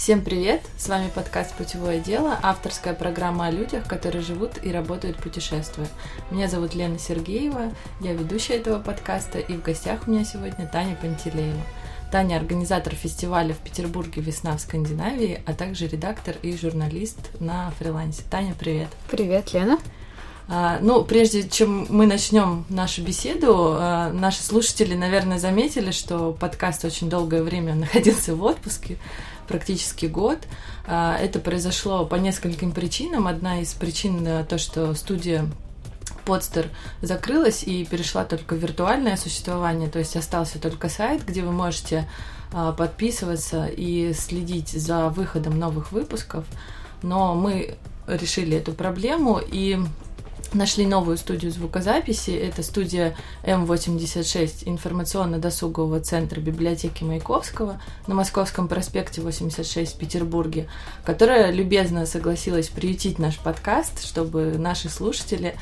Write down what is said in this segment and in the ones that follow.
Всем привет! С вами подкаст «Путевое дело», авторская программа о людях, которые живут и работают путешествуя. Меня зовут Лена Сергеева, я ведущая этого подкаста, и в гостях у меня сегодня Таня Пантелеева. Таня – организатор фестиваля в Петербурге «Весна в Скандинавии», а также редактор и журналист на фрилансе. Таня, привет! Привет, Лена! А, ну, прежде чем мы начнем нашу беседу, а, наши слушатели, наверное, заметили, что подкаст очень долгое время находился в отпуске, практически год. А, это произошло по нескольким причинам. Одна из причин то, что студия Подстер закрылась и перешла только в виртуальное существование, то есть остался только сайт, где вы можете а, подписываться и следить за выходом новых выпусков. Но мы решили эту проблему и нашли новую студию звукозаписи. Это студия М86 информационно-досугового центра библиотеки Маяковского на Московском проспекте 86 в Петербурге, которая любезно согласилась приютить наш подкаст, чтобы наши слушатели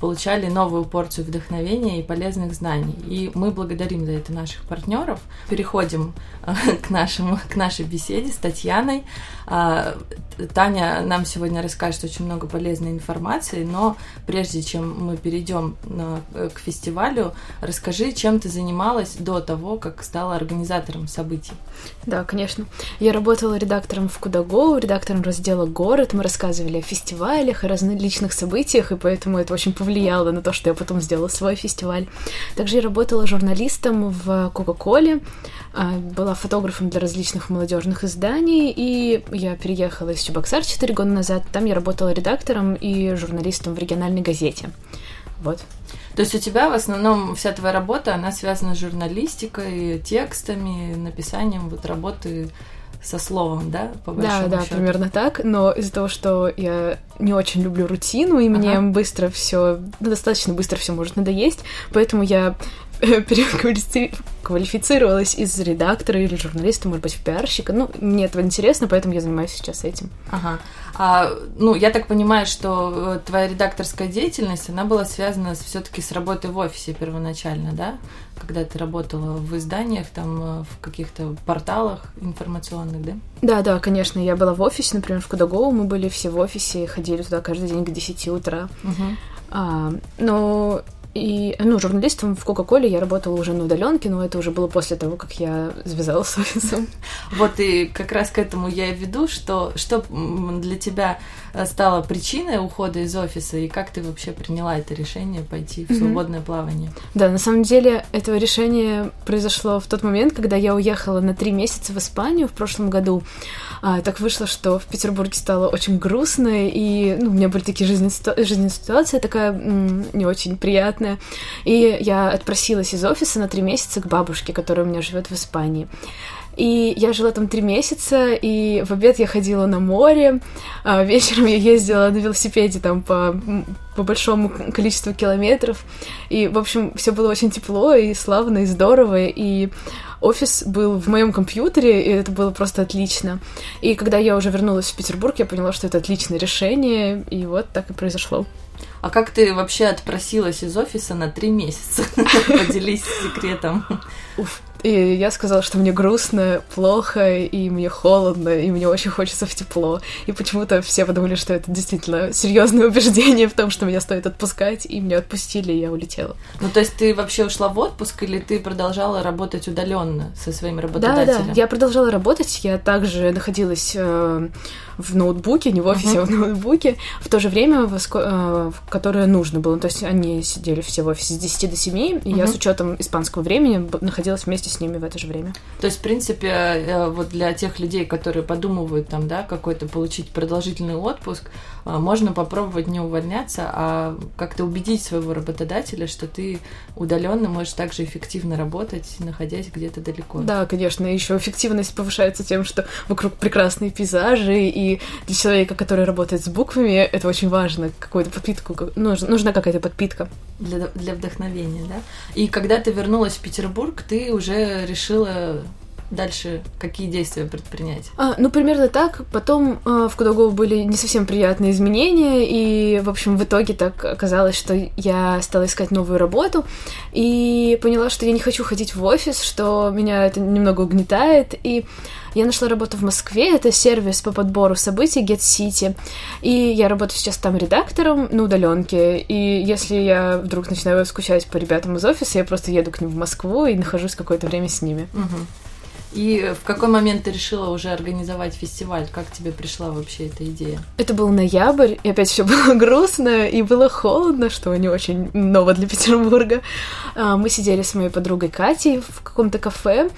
получали новую порцию вдохновения и полезных знаний. И мы благодарим за это наших партнеров. Переходим э, к, нашему, к нашей беседе с Татьяной. А, Таня нам сегодня расскажет очень много полезной информации, но прежде чем мы перейдем э, к фестивалю, расскажи, чем ты занималась до того, как стала организатором событий. Да, конечно. Я работала редактором в Кудаго, редактором раздела «Город». Мы рассказывали о фестивалях, о различных событиях, и поэтому это очень повлияло на то, что я потом сделала свой фестиваль. Также я работала журналистом в Кока-Коле, а, была фотографом для различных молодежных изданий, и я переехала из Чебоксар 4 года назад. Там я работала редактором и журналистом в региональной газете. Вот. То есть у тебя в основном вся твоя работа, она связана с журналистикой, текстами, написанием вот работы со словом, да, по большому Да, да, счету. примерно так. Но из-за того, что я не очень люблю рутину, и ага. мне быстро все, ну, достаточно быстро все может надоесть, поэтому я переквалифицировалась из редактора или журналиста, может быть, в пиарщика. Ну, мне этого интересно, поэтому я занимаюсь сейчас этим. Ага. А, ну, я так понимаю, что э, твоя редакторская деятельность, она была связана все-таки с работой в офисе первоначально, да? Когда ты работала в изданиях, там, э, в каких-то порталах информационных, да? Да, да, конечно. Я была в офисе, например, в Кудагоу, мы были все в офисе, ходили туда каждый день к 10 утра. Угу. А, но и, ну, журналистом в Кока-Коле я работала уже на удаленке, но это уже было после того, как я связалась с офисом. Вот и как раз к этому я и веду, что, что для тебя э, стало причиной ухода из офиса, и как ты вообще приняла это решение пойти в свободное mm-hmm. плавание? Да, на самом деле этого решения произошло в тот момент, когда я уехала на три месяца в Испанию в прошлом году. А, так вышло, что в Петербурге стало очень грустно, и ну, у меня были такие жизненные, жизненные ситуации, такая м- не очень приятная. И я отпросилась из офиса на три месяца к бабушке, которая у меня живет в Испании. И я жила там три месяца, и в обед я ходила на море, а вечером я ездила на велосипеде там по, по большому количеству километров. И, в общем, все было очень тепло и славно, и здорово, и офис был в моем компьютере, и это было просто отлично. И когда я уже вернулась в Петербург, я поняла, что это отличное решение, и вот так и произошло. А как ты вообще отпросилась из офиса на три месяца? Поделись секретом. Уф, и я сказала, что мне грустно, плохо, и мне холодно, и мне очень хочется в тепло. И почему-то все подумали, что это действительно серьезное убеждение в том, что меня стоит отпускать, и меня отпустили, и я улетела. Ну, то есть ты вообще ушла в отпуск, или ты продолжала работать удаленно со своим работодателем? Да, да, я продолжала работать, я также находилась э, в ноутбуке, не в офисе, uh-huh. а в ноутбуке, в то же время, в, э, которое нужно было. То есть они сидели все в офисе с 10 до 7, и uh-huh. я с учетом испанского времени находилась вместе вместе с ними в это же время. То есть, в принципе, э, вот для тех людей, которые подумывают там, да, какой-то получить продолжительный отпуск, э, можно попробовать не увольняться, а как-то убедить своего работодателя, что ты удаленно можешь также эффективно работать, находясь где-то далеко. Да, конечно, еще эффективность повышается тем, что вокруг прекрасные пейзажи, и для человека, который работает с буквами, это очень важно, какую-то подпитку, нужна какая-то подпитка. Для, для вдохновения, да? И когда ты вернулась в Петербург, ты уже решила дальше какие действия предпринять? А, ну, примерно так. Потом а, в Кудогову были не совсем приятные изменения, и, в общем, в итоге так оказалось, что я стала искать новую работу, и поняла, что я не хочу ходить в офис, что меня это немного угнетает, и я нашла работу в Москве, это сервис по подбору событий Get City, и я работаю сейчас там редактором на удаленке, и если я вдруг начинаю скучать по ребятам из офиса, я просто еду к ним в Москву и нахожусь какое-то время с ними. Угу. И в какой момент ты решила уже организовать фестиваль? Как тебе пришла вообще эта идея? Это был ноябрь, и опять все было грустно, и было холодно, что не очень ново для Петербурга. А, мы сидели с моей подругой Катей в каком-то кафе,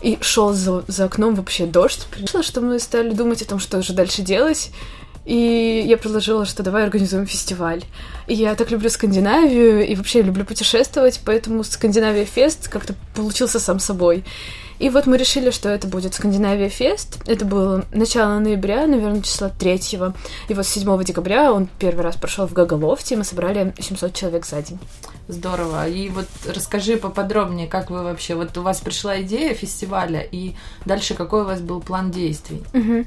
и шел за, за окном вообще дождь. Пришло, что мы стали думать о том, что же дальше делать. И я предложила, что давай организуем фестиваль. И я так люблю Скандинавию, и вообще люблю путешествовать, поэтому Скандинавия Фест как-то получился сам собой. И вот мы решили, что это будет Скандинавия Фест. Это было начало ноября, наверное, числа 3 И вот 7 декабря он первый раз прошел в Гаголофте, и мы собрали 700 человек за день. Здорово. И вот расскажи поподробнее, как вы вообще... Вот у вас пришла идея фестиваля, и дальше какой у вас был план действий? Угу.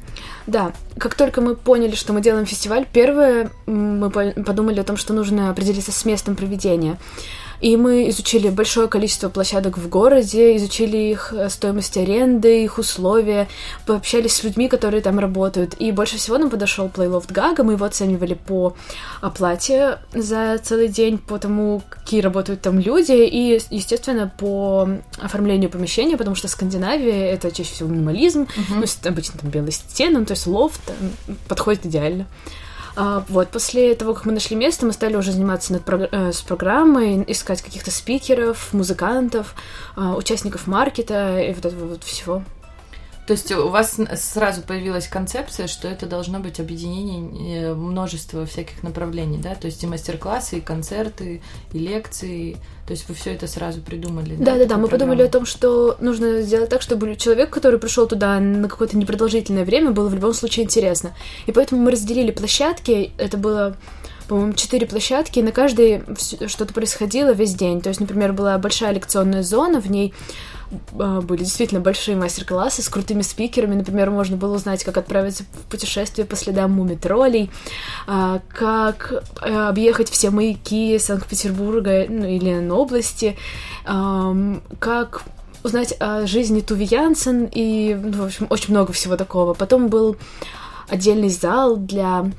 Да. Как только мы поняли, что мы делаем фестиваль, первое, мы подумали о том, что нужно определиться с местом проведения. И мы изучили большое количество площадок в городе, изучили их э, стоимость аренды, их условия, пообщались с людьми, которые там работают. И больше всего нам подошел Playlоft Гага, мы его оценивали по оплате за целый день, по тому, какие работают там люди, и, естественно, по оформлению помещения, потому что Скандинавия — это чаще всего минимализм, uh-huh. ну, обычно там белые стены, ну, то есть лофт подходит идеально. А, вот, после того, как мы нашли место, мы стали уже заниматься над прог- э, с программой, искать каких-то спикеров, музыкантов, э, участников маркета и вот этого вот всего. То есть у вас сразу появилась концепция, что это должно быть объединение э, множества всяких направлений, да? То есть и мастер-классы, и концерты, и лекции. То есть вы все это сразу придумали. Да, да, да. Мы подумали о том, что нужно сделать так, чтобы человек, который пришел туда на какое-то непродолжительное время, было в любом случае интересно. И поэтому мы разделили площадки. Это было по-моему, четыре площадки, и на каждой что-то происходило весь день. То есть, например, была большая лекционная зона, в ней были действительно большие мастер-классы с крутыми спикерами. Например, можно было узнать, как отправиться в путешествие по следам мумитролей, а, как э, объехать все маяки Санкт-Петербурга ну, или области, как узнать о жизни Туви Янсен и, ну, в общем, очень много всего такого. Потом был отдельный зал для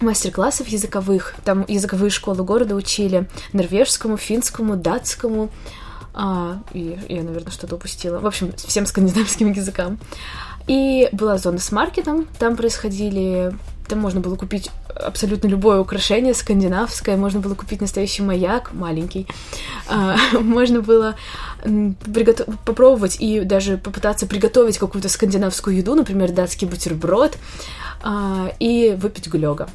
мастер-классов языковых. Там языковые школы города учили норвежскому, финскому, датскому, а, и я, наверное, что-то упустила. В общем, всем скандинавским языкам. И была зона с маркетом, там происходили... Там можно было купить абсолютно любое украшение скандинавское, можно было купить настоящий маяк, маленький, а, можно было приготов... попробовать и даже попытаться приготовить какую-то скандинавскую еду, например, датский бутерброд, а, и выпить глёга.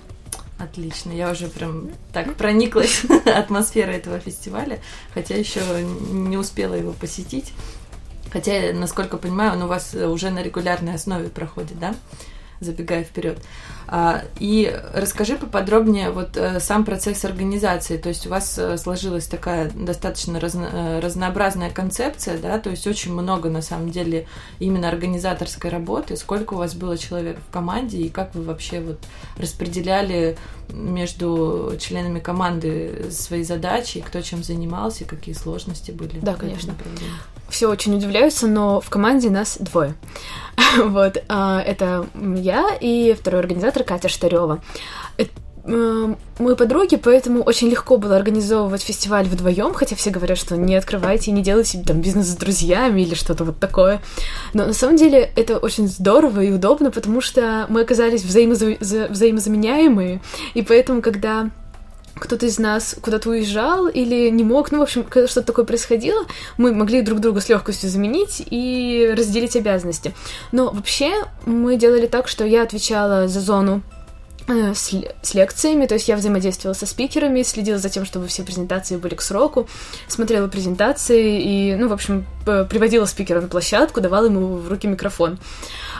Отлично, я уже прям так прониклась атмосферой этого фестиваля, хотя еще не успела его посетить. Хотя, насколько понимаю, он у вас уже на регулярной основе проходит, да? Забегая вперед. А, и расскажи поподробнее вот э, сам процесс организации. То есть у вас э, сложилась такая достаточно разно, э, разнообразная концепция, да, то есть очень много на самом деле именно организаторской работы. Сколько у вас было человек в команде и как вы вообще вот распределяли между членами команды свои задачи, кто чем занимался, какие сложности были? Да, конечно. Все очень удивляются, но в команде нас двое. вот, а, это я и второй организатор Катя Штарева. Мы подруги, поэтому очень легко было организовывать фестиваль вдвоем, хотя все говорят, что не открывайте не делайте там бизнес с друзьями или что-то вот такое. Но на самом деле это очень здорово и удобно, потому что мы оказались взаимоза... взаимозаменяемые, и поэтому, когда кто-то из нас куда-то уезжал или не мог, ну, в общем, что-то такое происходило, мы могли друг друга с легкостью заменить и разделить обязанности. Но вообще мы делали так, что я отвечала за зону э, с, с лекциями, то есть я взаимодействовала со спикерами, следила за тем, чтобы все презентации были к сроку, смотрела презентации и, ну, в общем, приводила спикера на площадку, давала ему в руки микрофон.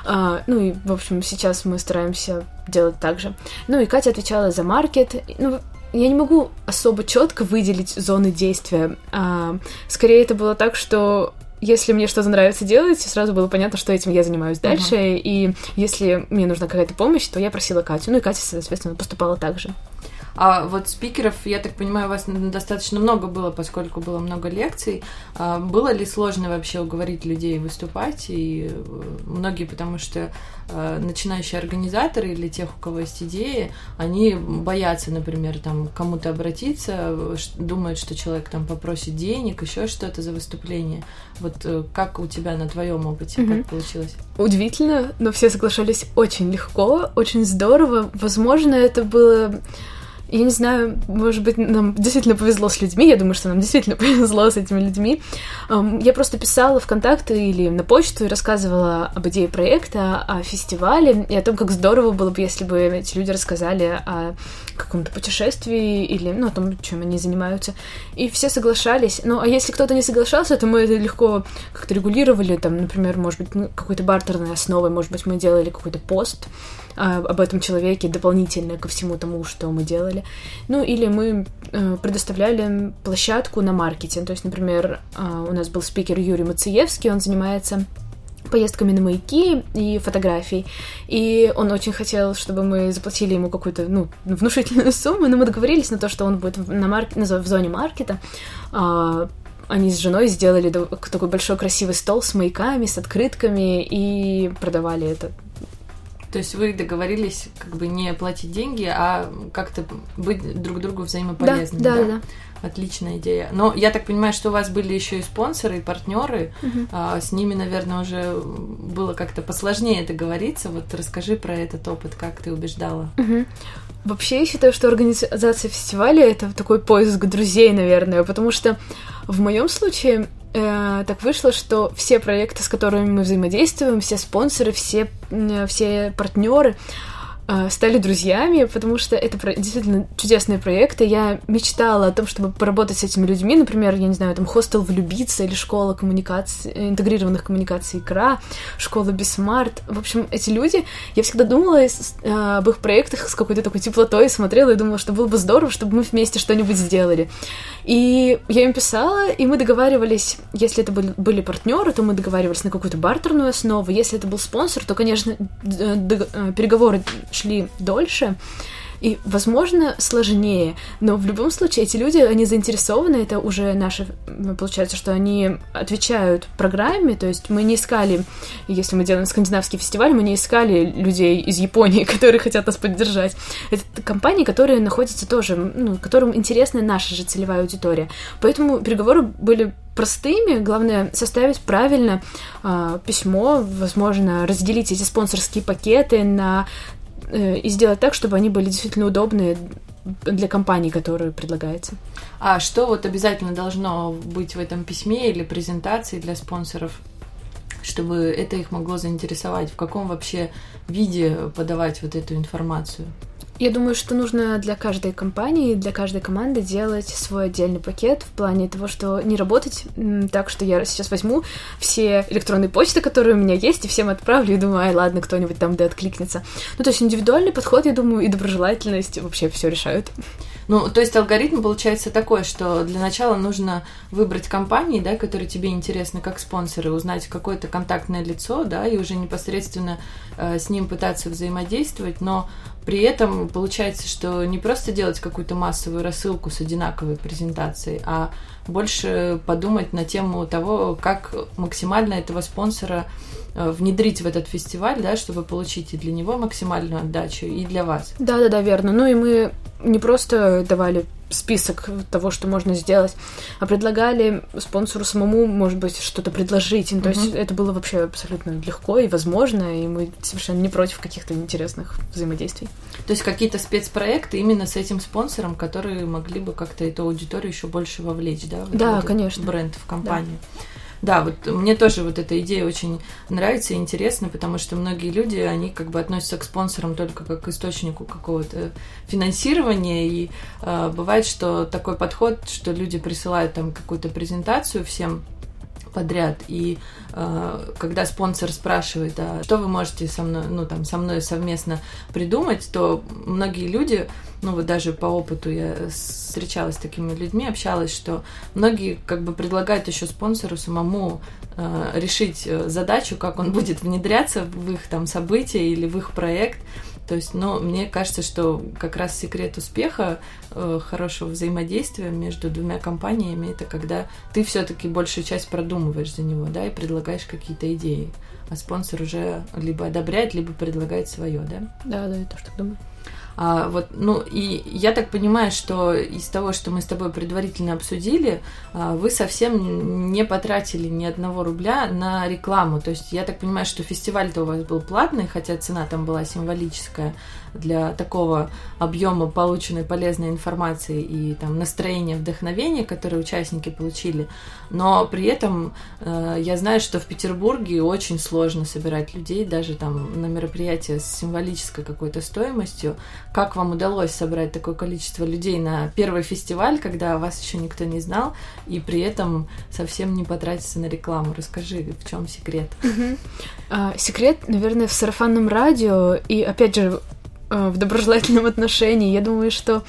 А, ну и, в общем, сейчас мы стараемся делать так же. Ну и Катя отвечала за маркет. Ну, я не могу особо четко выделить зоны действия. А, скорее это было так, что если мне что-то нравится делать, сразу было понятно, что этим я занимаюсь дальше. Uh-huh. И если мне нужна какая-то помощь, то я просила Катю. Ну и Катя, соответственно, поступала так же. А вот спикеров, я так понимаю, у вас достаточно много было, поскольку было много лекций. А было ли сложно вообще уговорить людей выступать? И э, многие, потому что э, начинающие организаторы или тех, у кого есть идеи, они боятся, например, там кому-то обратиться, думают, что человек там попросит денег, еще что-то за выступление. Вот э, как у тебя на твоем опыте, mm-hmm. как получилось? Удивительно, но все соглашались очень легко, очень здорово. Возможно, это было я не знаю, может быть, нам действительно повезло с людьми, я думаю, что нам действительно повезло с этими людьми. Я просто писала в контакты или на почту и рассказывала об идее проекта, о фестивале и о том, как здорово было бы, если бы эти люди рассказали о каком-то путешествии или, ну, о том, чем они занимаются. И все соглашались. Ну, а если кто-то не соглашался, то мы это легко как-то регулировали, там, например, может быть, какой-то бартерной основой, может быть, мы делали какой-то пост, а, об этом человеке дополнительно ко всему тому, что мы делали. Ну, или мы э, предоставляли площадку на маркетинг. То есть, например, э, у нас был спикер Юрий Мациевский, он занимается поездками на маяки и фотографией. И он очень хотел, чтобы мы заплатили ему какую-то, ну, внушительную сумму, но мы договорились на то, что он будет на марк... в зоне маркета. А, они с женой сделали такой большой красивый стол с маяками, с открытками и продавали это то есть вы договорились как бы не платить деньги, а как-то быть друг другу взаимополезными. Да, да, да. Отличная идея. Но я так понимаю, что у вас были еще и спонсоры, и партнеры. Угу. А, с ними, наверное, уже было как-то посложнее договориться. Вот расскажи про этот опыт, как ты убеждала. Угу. Вообще, я считаю, что организация фестиваля это такой поиск друзей, наверное, потому что в моем случае э, так вышло, что все проекты, с которыми мы взаимодействуем, все спонсоры, все, э, все партнеры, стали друзьями, потому что это действительно чудесные проекты. Я мечтала о том, чтобы поработать с этими людьми, например, я не знаю, там хостел влюбиться или школа коммуникаций, интегрированных коммуникаций икра, школа BeSmart. В общем, эти люди, я всегда думала а, об их проектах с какой-то такой теплотой, смотрела и думала, что было бы здорово, чтобы мы вместе что-нибудь сделали. И я им писала, и мы договаривались, если это были, были партнеры, то мы договаривались на какую-то бартерную основу, если это был спонсор, то, конечно, э, переговоры шли дольше, и, возможно, сложнее, но в любом случае эти люди, они заинтересованы, это уже наши, получается, что они отвечают программе, то есть мы не искали, если мы делаем скандинавский фестиваль, мы не искали людей из Японии, которые хотят нас поддержать. Это компании, которые находятся тоже, ну, которым интересна наша же целевая аудитория. Поэтому переговоры были простыми, главное составить правильно э, письмо, возможно, разделить эти спонсорские пакеты на и сделать так, чтобы они были действительно удобные для компании, которую предлагается. А что вот обязательно должно быть в этом письме или презентации для спонсоров, чтобы это их могло заинтересовать? В каком вообще виде подавать вот эту информацию? Я думаю, что нужно для каждой компании, для каждой команды делать свой отдельный пакет в плане того, что не работать так, что я сейчас возьму все электронные почты, которые у меня есть, и всем отправлю, и думаю, ай, ладно, кто-нибудь там да откликнется. Ну, то есть индивидуальный подход, я думаю, и доброжелательность вообще все решают. Ну, то есть алгоритм получается такой, что для начала нужно выбрать компании, да, которые тебе интересны как спонсоры, узнать какое-то контактное лицо, да, и уже непосредственно э, с ним пытаться взаимодействовать, но при этом получается, что не просто делать какую-то массовую рассылку с одинаковой презентацией, а больше подумать на тему того, как максимально этого спонсора э, внедрить в этот фестиваль, да, чтобы получить и для него максимальную отдачу, и для вас. Да, да, да, верно. Ну и мы не просто давали список того, что можно сделать, а предлагали спонсору самому, может быть, что-то предложить. Ну, то mm-hmm. есть это было вообще абсолютно легко и возможно, и мы совершенно не против каких-то интересных взаимодействий. То есть какие-то спецпроекты именно с этим спонсором, которые могли бы как-то эту аудиторию еще больше вовлечь, да? Да, конечно. Бренд в компанию. Да. Да, вот мне тоже вот эта идея очень нравится и интересна, потому что многие люди, они как бы относятся к спонсорам только как к источнику какого-то финансирования, и э, бывает, что такой подход, что люди присылают там какую-то презентацию всем подряд. И э, когда спонсор спрашивает, а что вы можете со мной, ну, там, со мной совместно придумать, то многие люди, ну, вот даже по опыту я встречалась с такими людьми, общалась, что многие как бы предлагают еще спонсору самому э, решить э, задачу, как он будет внедряться в их там события или в их проект. То есть, ну, мне кажется, что как раз секрет успеха, э, хорошего взаимодействия между двумя компаниями, это когда ты все-таки большую часть продумываешь за него, да, и предлагаешь какие-то идеи, а спонсор уже либо одобряет, либо предлагает свое, да? Да, да, я тоже так думаю. А, вот, ну, и я так понимаю, что из того, что мы с тобой предварительно обсудили, а, вы совсем не потратили ни одного рубля на рекламу. То есть я так понимаю, что фестиваль-то у вас был платный, хотя цена там была символическая для такого объема полученной полезной информации и там настроения, вдохновения, которые участники получили. Но при этом э, я знаю, что в Петербурге очень сложно собирать людей, даже там на мероприятие с символической какой-то стоимостью. Как вам удалось собрать такое количество людей на первый фестиваль, когда вас еще никто не знал, и при этом совсем не потратиться на рекламу? Расскажи, в чем секрет? А, секрет, наверное, в сарафанном радио. И опять же, Э, в доброжелательном отношении. Я думаю, что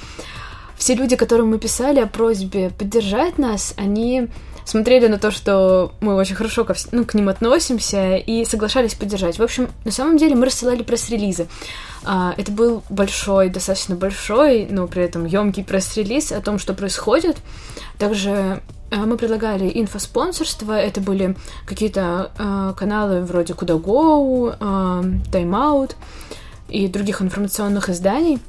все люди, которым мы писали о просьбе поддержать нас, они смотрели на то, что мы очень хорошо ко, ну, к ним относимся и соглашались поддержать. В общем, на самом деле мы рассылали пресс-релизы. А, это был большой, достаточно большой, но при этом емкий пресс-релиз о том, что происходит. Также э, мы предлагали инфоспонсорство, это были какие-то э, каналы вроде Куда Go, э, Time Out, и других информационных изданий.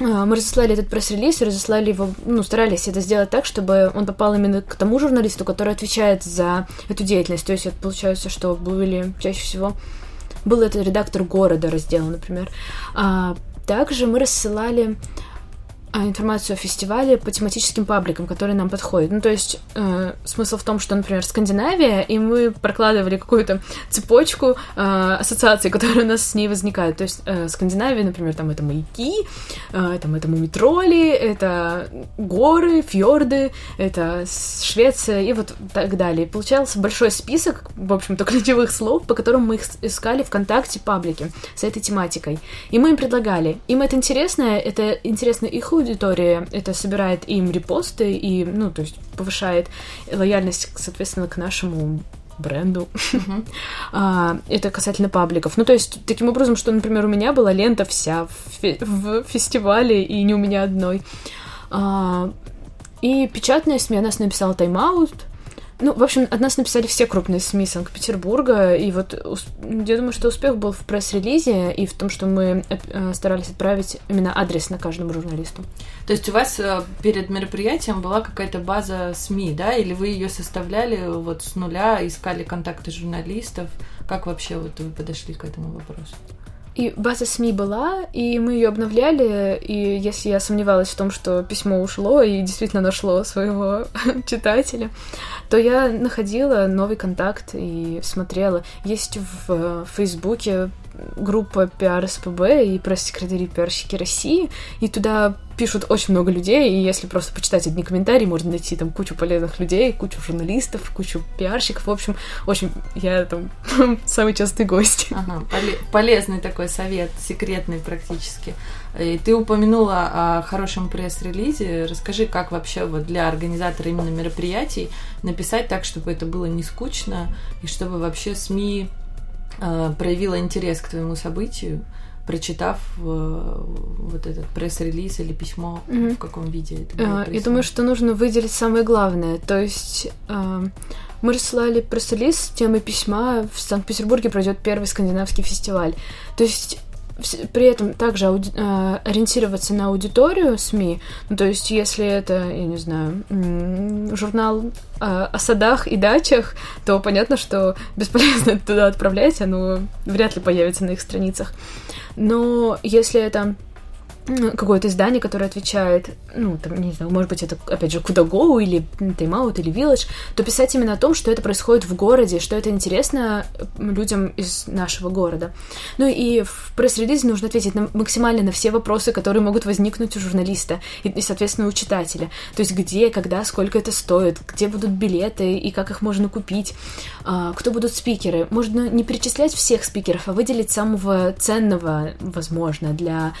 А, мы разослали этот пресс-релиз разослали его, ну, старались это сделать так, чтобы он попал именно к тому журналисту, который отвечает за эту деятельность. То есть это получается, что были чаще всего был это редактор города раздела, например. А также мы рассылали информацию о фестивале по тематическим пабликам, которые нам подходят. Ну, то есть э, смысл в том, что, например, Скандинавия, и мы прокладывали какую-то цепочку э, ассоциаций, которые у нас с ней возникают. То есть э, Скандинавия, например, там это маяки, э, там это мумитроли, это горы, фьорды, это Швеция и вот так далее. получался большой список, в общем-то, ключевых слов, по которым мы их искали ВКонтакте паблики с этой тематикой. И мы им предлагали. Им это интересно, это интересно их аудитории, это собирает им репосты и, ну, то есть повышает лояльность, соответственно, к нашему бренду. Uh-huh. а, это касательно пабликов. Ну, то есть, таким образом, что, например, у меня была лента вся в, фе- в фестивале, и не у меня одной. А, и печатная СМИ, она написала тайм-аут, ну, в общем, от нас написали все крупные СМИ Санкт-Петербурга, и вот я думаю, что успех был в пресс-релизе и в том, что мы э, старались отправить именно адрес на каждому журналисту. То есть у вас э, перед мероприятием была какая-то база СМИ, да, или вы ее составляли вот с нуля, искали контакты журналистов? Как вообще вот вы подошли к этому вопросу? И база СМИ была, и мы ее обновляли, и если я сомневалась в том, что письмо ушло и действительно нашло своего читателя, то я находила новый контакт и смотрела. Есть в Фейсбуке группа пиар СПБ и пресс-секретари пиарщики России, и туда пишут очень много людей, и если просто почитать одни комментарии, можно найти там кучу полезных людей, кучу журналистов, кучу пиарщиков. В общем, очень я там самый частый гость. Ага, полезный такой совет, секретный практически. И ты упомянула о хорошем пресс-релизе. Расскажи, как вообще вот для организатора именно мероприятий написать так, чтобы это было не скучно, и чтобы вообще СМИ э, проявила интерес к твоему событию, прочитав э, вот этот пресс-релиз или письмо, mm-hmm. в каком виде это было uh, Я думаю, что нужно выделить самое главное. То есть э, мы рассылали пресс-релиз с темой письма. В Санкт-Петербурге пройдет первый скандинавский фестиваль. То есть при этом также ауди... э, ориентироваться на аудиторию СМИ. Ну, то есть, если это, я не знаю, журнал э, о садах и дачах, то понятно, что бесполезно туда отправлять, оно вряд ли появится на их страницах. Но если это какое-то издание, которое отвечает, ну, там, не знаю, может быть, это, опять же, куда go или Out или Village, то писать именно о том, что это происходит в городе, что это интересно людям из нашего города. Ну и в пресс-релизе нужно ответить на, максимально на все вопросы, которые могут возникнуть у журналиста и, и, соответственно, у читателя. То есть где, когда, сколько это стоит, где будут билеты и как их можно купить, а, кто будут спикеры. Можно не перечислять всех спикеров, а выделить самого ценного, возможно, для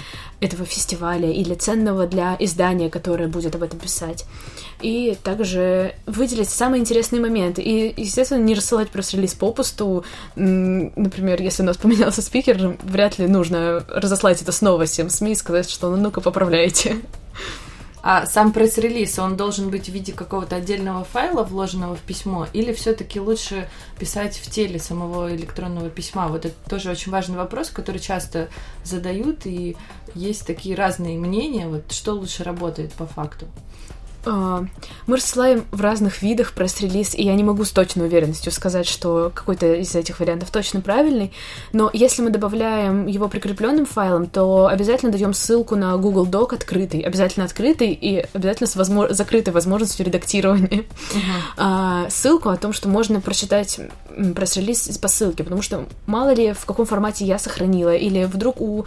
этого фестиваля или ценного для издания, которое будет об этом писать. И также выделить самые интересные моменты. И, естественно, не рассылать пресс-релиз попусту. Например, если у нас поменялся спикер, вряд ли нужно разослать это снова всем СМИ и сказать, что ну ну-ка поправляйте. А сам пресс-релиз, он должен быть в виде какого-то отдельного файла, вложенного в письмо, или все-таки лучше писать в теле самого электронного письма? Вот это тоже очень важный вопрос, который часто задают, и есть такие разные мнения, вот что лучше работает по факту. А, мы рассылаем в разных видах пресс-релиз, и я не могу с точной уверенностью сказать, что какой-то из этих вариантов точно правильный, но если мы добавляем его прикрепленным файлом, то обязательно даем ссылку на Google Doc открытый, обязательно открытый и обязательно с возможно... закрытой возможностью редактирования. Uh-huh. ссылку о том, что можно прочитать пресс-релиз по ссылке, потому что мало ли в каком формате я сохранила, или вдруг у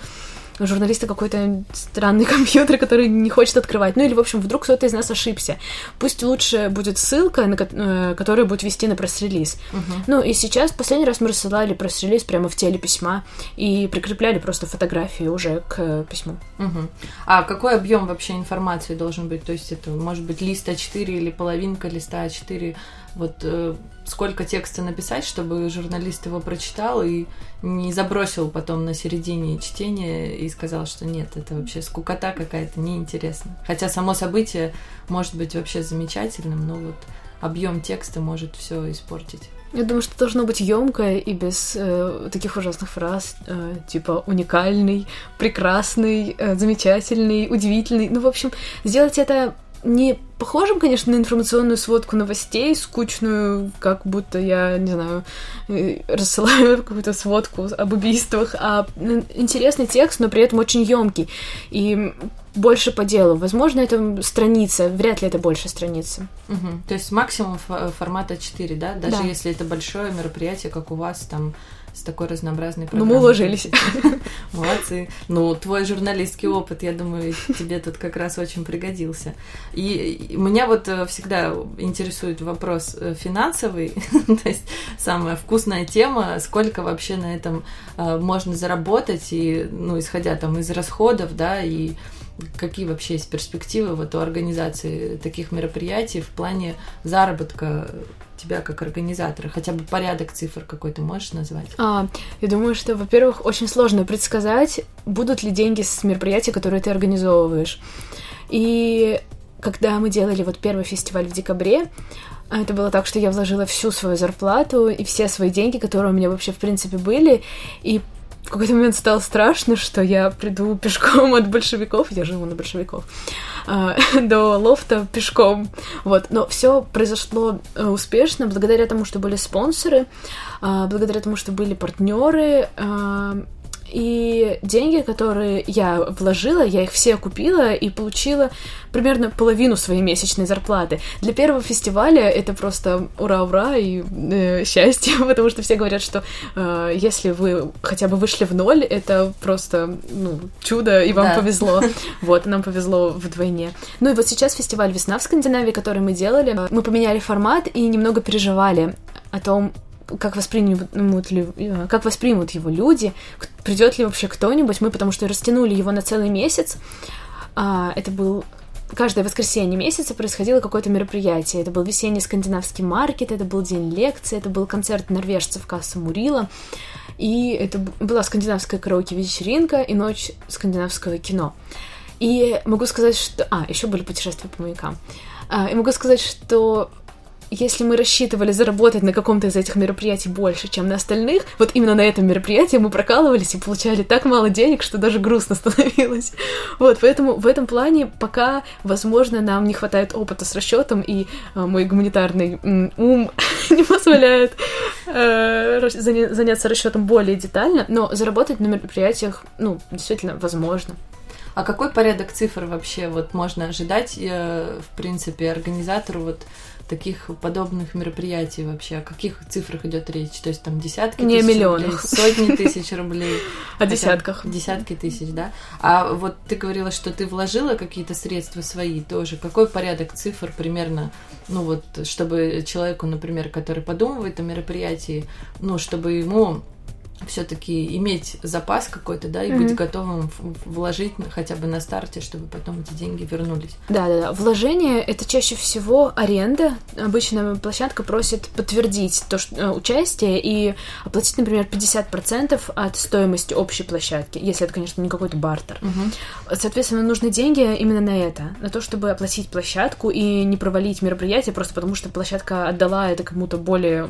журналиста какой-то странный компьютер, который не хочет открывать. Ну или, в общем, вдруг кто-то из нас ошибся. Пусть лучше будет ссылка, на, э, которая будет вести на пресс-релиз. Uh-huh. Ну и сейчас, последний раз мы рассылали пресс-релиз прямо в теле письма и прикрепляли просто фотографии уже к письму. Uh-huh. А какой объем вообще информации должен быть? То есть это может быть лист А4 или половинка листа А4? Вот э, сколько текста написать, чтобы журналист его прочитал и не забросил потом на середине чтения и сказал, что нет, это вообще скукота какая-то, неинтересно. Хотя само событие может быть вообще замечательным, но вот объем текста может все испортить. Я думаю, что должно быть емкое и без э, таких ужасных фраз, э, типа уникальный, прекрасный, э, замечательный, удивительный. Ну, в общем, сделать это не похожим, конечно, на информационную сводку новостей, скучную, как будто я, не знаю, э, рассылаю какую-то сводку об убийствах, а интересный текст, но при этом очень емкий и больше по делу. Возможно, это страница, вряд ли это больше страницы. Угу. То есть максимум формата 4, да? Даже да. если это большое мероприятие, как у вас, там с такой разнообразной программой. Ну, мы уложились. Молодцы. Ну, твой журналистский опыт, я думаю, тебе тут как раз очень пригодился. И меня вот э, всегда интересует вопрос э, финансовый, то есть самая вкусная тема, сколько вообще на этом э, можно заработать, и, ну, исходя там из расходов, да, и какие вообще есть перспективы вот у организации таких мероприятий в плане заработка тебя как организатора? Хотя бы порядок цифр какой-то можешь назвать? А, я думаю, что, во-первых, очень сложно предсказать, будут ли деньги с мероприятий, которые ты организовываешь. И когда мы делали вот первый фестиваль в декабре, это было так, что я вложила всю свою зарплату и все свои деньги, которые у меня вообще в принципе были, и в какой-то момент стало страшно, что я приду пешком от большевиков, я живу на большевиков, а, до лофта пешком. Вот. Но все произошло э, успешно благодаря тому, что были спонсоры, а, благодаря тому, что были партнеры, а, и деньги, которые я вложила, я их все купила и получила примерно половину своей месячной зарплаты. Для первого фестиваля это просто ура-ура и э, счастье, потому что все говорят, что э, если вы хотя бы вышли в ноль, это просто ну, чудо, и вам да. повезло. Вот, нам повезло вдвойне. Ну и вот сейчас фестиваль «Весна» в Скандинавии, который мы делали, мы поменяли формат и немного переживали о том, как воспримут, ли, э, как воспримут его люди, придет ли вообще кто-нибудь. Мы потому что растянули его на целый месяц. А, это был каждое воскресенье месяца происходило какое-то мероприятие. Это был весенний скандинавский маркет, это был день лекции, это был концерт норвежцев Касса Мурила, и это была скандинавская караоке-вечеринка и ночь скандинавского кино. И могу сказать, что... А, еще были путешествия по маякам. А, и могу сказать, что если мы рассчитывали заработать на каком-то из этих мероприятий больше, чем на остальных, вот именно на этом мероприятии мы прокалывались и получали так мало денег, что даже грустно становилось. Вот, поэтому в этом плане пока, возможно, нам не хватает опыта с расчетом, и э, мой гуманитарный м, ум не позволяет э, заняться расчетом более детально, но заработать на мероприятиях, ну, действительно, возможно. А какой порядок цифр вообще вот можно ожидать, э, в принципе, организатору вот таких подобных мероприятий вообще? О каких цифрах идет речь? То есть там десятки Не тысяч миллионах. рублей, сотни тысяч рублей? О десятках. Десятки тысяч, да? А вот ты говорила, что ты вложила какие-то средства свои тоже. Какой порядок цифр примерно, ну вот, чтобы человеку, например, который подумывает о мероприятии, ну, чтобы ему все-таки иметь запас какой-то, да, и mm-hmm. быть готовым вложить хотя бы на старте, чтобы потом эти деньги вернулись. Да, да, да. Вложение это чаще всего аренда. Обычно площадка просит подтвердить то, что э, участие и оплатить, например, 50% от стоимости общей площадки, если это, конечно, не какой-то бартер. Mm-hmm. Соответственно, нужны деньги именно на это, на то, чтобы оплатить площадку и не провалить мероприятие просто потому, что площадка отдала это кому-то более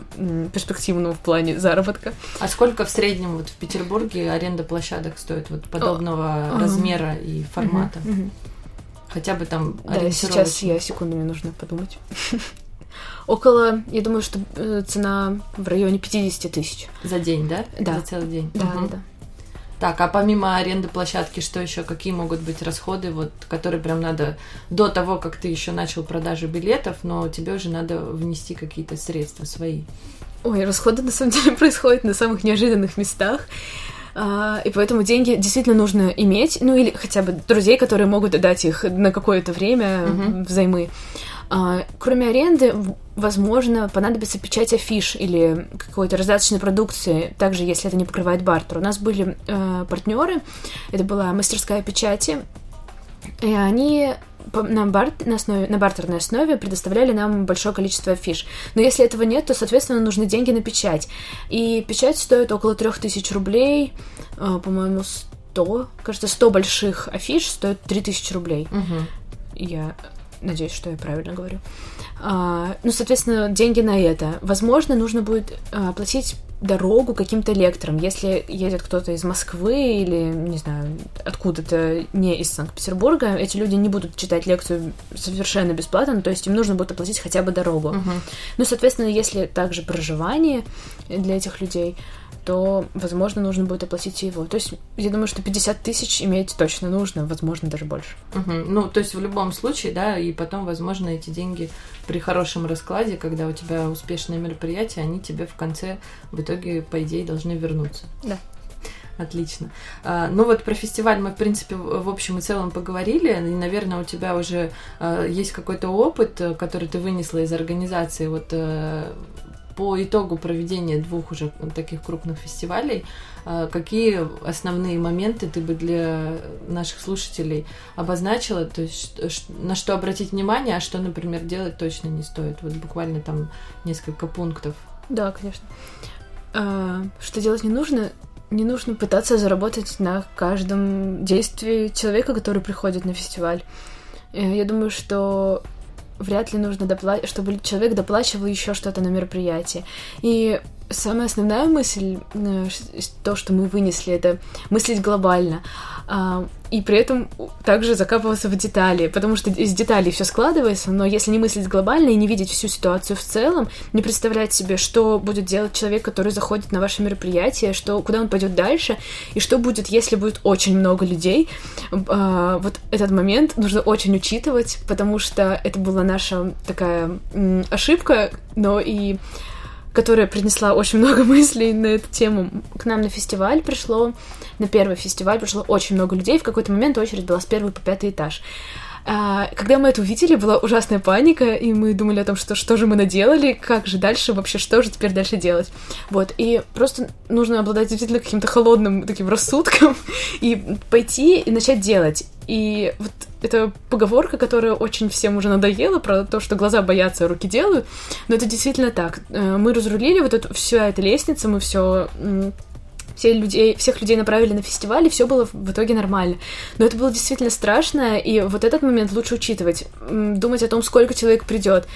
перспективному в плане заработка. А сколько в среднем вот в Петербурге аренда площадок стоит вот подобного О, размера ага. и формата? Угу, угу. Хотя бы там Да, сейчас я секунду, мне нужно подумать. Около, я думаю, что э, цена в районе 50 тысяч. За день, да? Да. За целый день. Да, угу. да. Так, а помимо аренды площадки, что еще, какие могут быть расходы, вот, которые прям надо до того, как ты еще начал продажу билетов, но тебе уже надо внести какие-то средства свои? Ой, расходы на самом деле происходят на самых неожиданных местах. А, и поэтому деньги действительно нужно иметь, ну или хотя бы друзей, которые могут дать их на какое-то время uh-huh. взаймы. А, кроме аренды, возможно, понадобится печать афиш или какой-то раздаточной продукции, также если это не покрывает бартер. У нас были э, партнеры, это была мастерская печати, и они на, бар, на, основе, на бартерной основе предоставляли нам большое количество афиш. Но если этого нет, то, соответственно, нужны деньги на печать. И печать стоит около 3000 рублей, э, по-моему, 100, кажется, 100 больших афиш стоит 3000 рублей. Угу. Я надеюсь, что я правильно говорю. А, ну, соответственно, деньги на это. Возможно, нужно будет а, оплатить дорогу каким-то лекторам. Если едет кто-то из Москвы или, не знаю, откуда-то не из Санкт-Петербурга, эти люди не будут читать лекцию совершенно бесплатно, то есть им нужно будет оплатить хотя бы дорогу. Uh-huh. Ну, соответственно, если также проживание для этих людей, то, возможно, нужно будет оплатить его. То есть, я думаю, что 50 тысяч иметь точно нужно, возможно, даже больше. Угу. Ну, то есть, в любом случае, да, и потом, возможно, эти деньги при хорошем раскладе, когда у тебя успешное мероприятие, они тебе в конце, в итоге, по идее, должны вернуться. Да. Отлично. А, ну вот про фестиваль мы, в принципе, в общем и целом поговорили. И, наверное, у тебя уже а, есть какой-то опыт, который ты вынесла из организации вот э, по итогу проведения двух уже таких крупных фестивалей, а, какие основные моменты ты бы для наших слушателей обозначила, то есть на что обратить внимание, а что, например, делать точно не стоит? Вот буквально там несколько пунктов. Да, конечно. А, что делать не нужно? Не нужно пытаться заработать на каждом действии человека, который приходит на фестиваль. Э, я думаю, что вряд ли нужно доплачивать, чтобы человек доплачивал еще что-то на мероприятии. И самая основная мысль, э, то, что мы вынесли, это мыслить глобально. А, и при этом также закапываться в детали, потому что из деталей все складывается, но если не мыслить глобально и не видеть всю ситуацию в целом, не представлять себе, что будет делать человек, который заходит на ваше мероприятие, что, куда он пойдет дальше, и что будет, если будет очень много людей, а, вот этот момент нужно очень учитывать, потому что это была наша такая ошибка, но и которая принесла очень много мыслей на эту тему. К нам на фестиваль пришло, на первый фестиваль пришло очень много людей. В какой-то момент очередь была с первого по пятый этаж. А, когда мы это увидели, была ужасная паника, и мы думали о том, что что же мы наделали, как же дальше, вообще, что же теперь дальше делать. Вот, и просто нужно обладать действительно каким-то холодным таким рассудком и пойти и начать делать. И вот это поговорка, которая очень всем уже надоела, про то, что глаза боятся, а руки делают. Но это действительно так. Э, мы разрулили вот эту, всю эту лестницу, мы все все людей, всех людей направили на фестиваль, и все было в итоге нормально. Но это было действительно страшно, и вот этот момент лучше учитывать. Думать о том, сколько человек придет,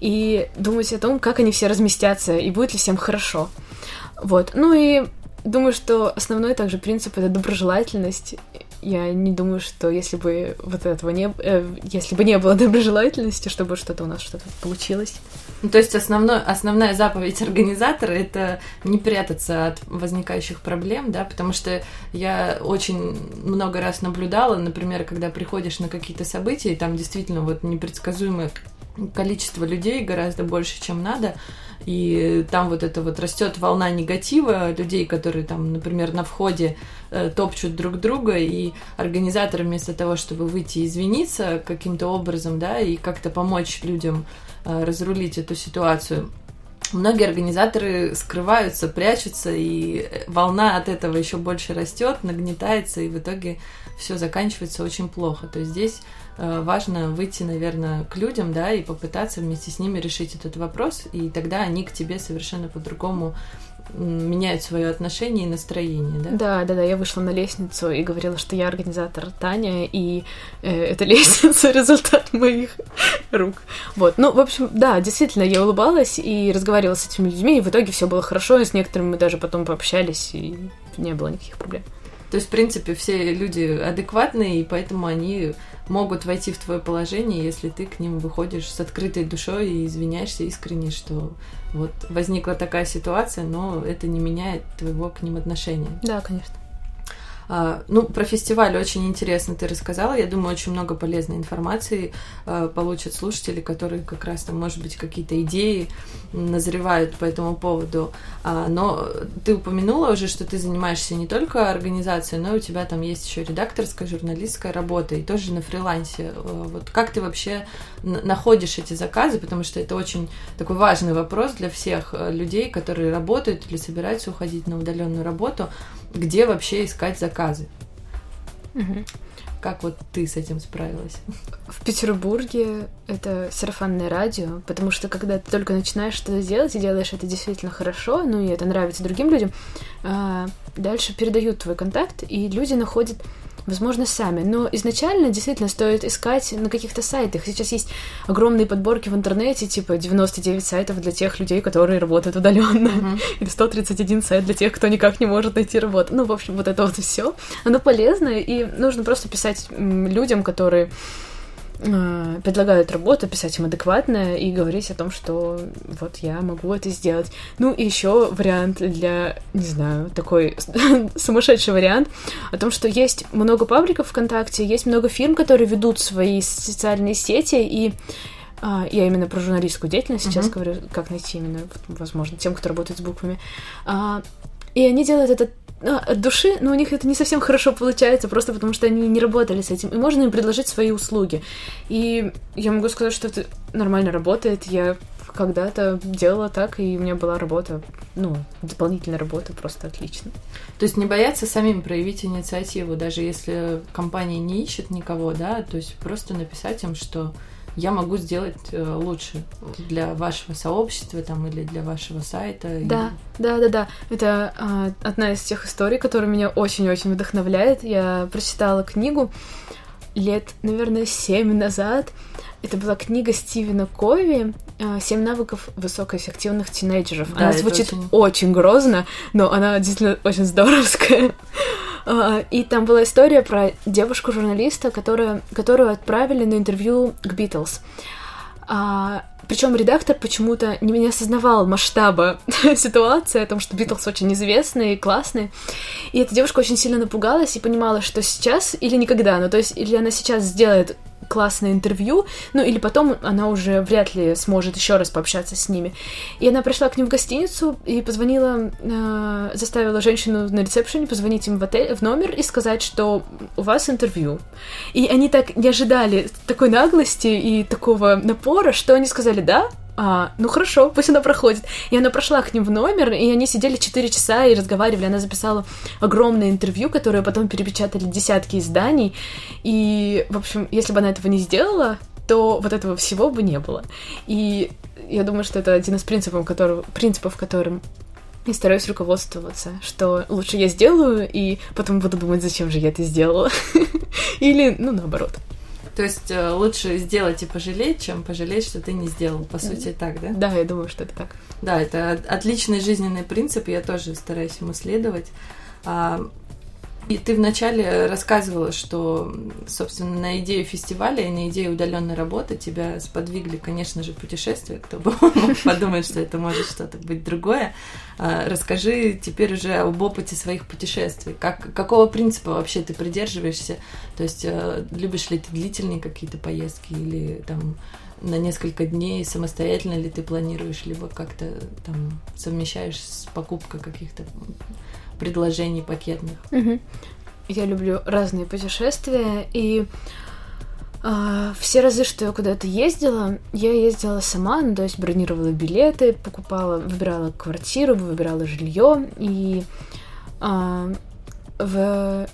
и думать о том, как они все разместятся, и будет ли всем хорошо. Вот. Ну и думаю, что основной также принцип — это доброжелательность. Я не думаю, что если бы вот этого не... Э, если бы не было доброжелательности, чтобы что-то у нас что-то получилось. Ну, то есть основной, основная заповедь организатора — это не прятаться от возникающих проблем, да, потому что я очень много раз наблюдала, например, когда приходишь на какие-то события, и там действительно вот непредсказуемое количество людей, гораздо больше, чем надо, и там вот это вот растет волна негатива людей, которые там, например, на входе э, топчут друг друга, и организаторы вместо того, чтобы выйти и извиниться каким-то образом, да, и как-то помочь людям э, разрулить эту ситуацию, многие организаторы скрываются, прячутся, и волна от этого еще больше растет, нагнетается, и в итоге все заканчивается очень плохо. То есть здесь важно выйти, наверное, к людям, да, и попытаться вместе с ними решить этот вопрос, и тогда они к тебе совершенно по-другому меняют свое отношение и настроение, да? Да, да, да. Я вышла на лестницу и говорила, что я организатор Таня, и э, эта лестница результат моих рук. Вот. Ну, в общем, да, действительно, я улыбалась и разговаривала с этими людьми, и в итоге все было хорошо, и с некоторыми мы даже потом пообщались, и не было никаких проблем. То есть, в принципе, все люди адекватные, и поэтому они могут войти в твое положение, если ты к ним выходишь с открытой душой и извиняешься искренне, что вот возникла такая ситуация, но это не меняет твоего к ним отношения. Да, конечно. А, ну, про фестиваль очень интересно ты рассказала. Я думаю, очень много полезной информации а, получат слушатели, которые как раз там, может быть, какие-то идеи назревают по этому поводу. А, но ты упомянула уже, что ты занимаешься не только организацией, но и у тебя там есть еще редакторская, журналистская работа, и тоже на фрилансе. Вот как ты вообще находишь эти заказы, потому что это очень такой важный вопрос для всех людей, которые работают или собираются уходить на удаленную работу где вообще искать заказы. Угу. Как вот ты с этим справилась? В Петербурге это сарафанное радио, потому что когда ты только начинаешь что-то делать и делаешь это действительно хорошо, ну и это нравится другим людям, а, дальше передают твой контакт, и люди находят возможно, сами. Но изначально действительно стоит искать на каких-то сайтах. Сейчас есть огромные подборки в интернете, типа 99 сайтов для тех людей, которые работают удаленно, mm-hmm. или 131 сайт для тех, кто никак не может найти работу. Ну, в общем, вот это вот все. Оно полезно, и нужно просто писать людям, которые предлагают работу, писать им адекватно и говорить о том, что вот я могу это сделать. Ну и еще вариант для, не знаю, такой сумасшедший вариант о том, что есть много пабликов ВКонтакте, есть много фирм, которые ведут свои социальные сети и а, я именно про журналистскую деятельность сейчас uh-huh. говорю, как найти именно, возможно, тем, кто работает с буквами. А, и они делают это от души, но у них это не совсем хорошо получается, просто потому что они не работали с этим. И можно им предложить свои услуги. И я могу сказать, что это нормально работает. Я когда-то делала так, и у меня была работа, ну, дополнительная работа, просто отлично. То есть не бояться самим проявить инициативу, даже если компания не ищет никого, да, то есть просто написать им, что я могу сделать э, лучше для вашего сообщества там или для вашего сайта. Да, и... да, да, да. Это а, одна из тех историй, которая меня очень-очень вдохновляет. Я прочитала книгу лет, наверное, семь назад. Это была книга Стивена Кови а, «Семь навыков высокоэффективных тинейджеров». Да, она звучит очень... очень грозно, но она действительно очень здоровская. А, и там была история про девушку-журналиста, которая, которую отправили на интервью к Битлз. А, причем редактор почему-то не, осознавал масштаба ситуации, о том, что Битлз очень известные и классные. И эта девушка очень сильно напугалась и понимала, что сейчас или никогда. Ну, то есть, или она сейчас сделает классное интервью, ну или потом она уже вряд ли сможет еще раз пообщаться с ними. И она пришла к ним в гостиницу и позвонила, э, заставила женщину на ресепшене позвонить им в отель, в номер и сказать, что у вас интервью. И они так не ожидали такой наглости и такого напора, что они сказали, да, а, ну хорошо, пусть она проходит. И она прошла к ним в номер, и они сидели 4 часа и разговаривали. Она записала огромное интервью, которое потом перепечатали десятки изданий. И, в общем, если бы она этого не сделала, то вот этого всего бы не было. И я думаю, что это один из принципов, который, принципов, которым и стараюсь руководствоваться, что лучше я сделаю, и потом буду думать, зачем же я это сделала. Или, ну, наоборот. То есть э, лучше сделать и пожалеть, чем пожалеть, что ты не сделал. По сути, так, да? Да, я думаю, что это так. Да, это отличный жизненный принцип, я тоже стараюсь ему следовать. А, и ты вначале рассказывала, что, собственно, на идею фестиваля и на идею удаленной работы тебя сподвигли, конечно же, путешествия. Кто бы мог подумать, что это может что-то быть другое. А, расскажи теперь уже об опыте своих путешествий. Как, какого принципа вообще ты придерживаешься? То есть э, любишь ли ты длительные какие-то поездки или там на несколько дней самостоятельно ли ты планируешь, либо как-то там совмещаешь с покупкой каких-то предложений пакетных. Угу. Я люблю разные путешествия, и э, все разы, что я куда-то ездила, я ездила сама, ну, то есть бронировала билеты, покупала, выбирала квартиру, выбирала жилье, и э, в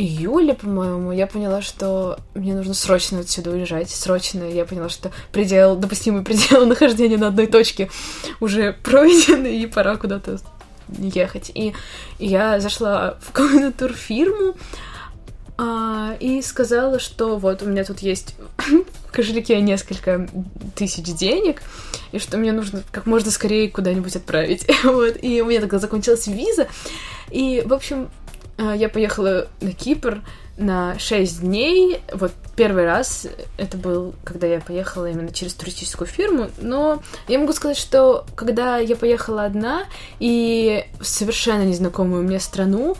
июле, по-моему, я поняла, что мне нужно срочно отсюда уезжать. Срочно. Я поняла, что предел, допустимый предел нахождения на одной точке уже пройден, и пора куда-то ехать. И я зашла в какую-то турфирму а, и сказала, что вот у меня тут есть в кошельке несколько тысяч денег, и что мне нужно как можно скорее куда-нибудь отправить. вот. И у меня тогда закончилась виза. И, в общем, а, я поехала на Кипр, на 6 дней. Вот первый раз это был, когда я поехала именно через туристическую фирму. Но я могу сказать, что когда я поехала одна и в совершенно незнакомую мне страну,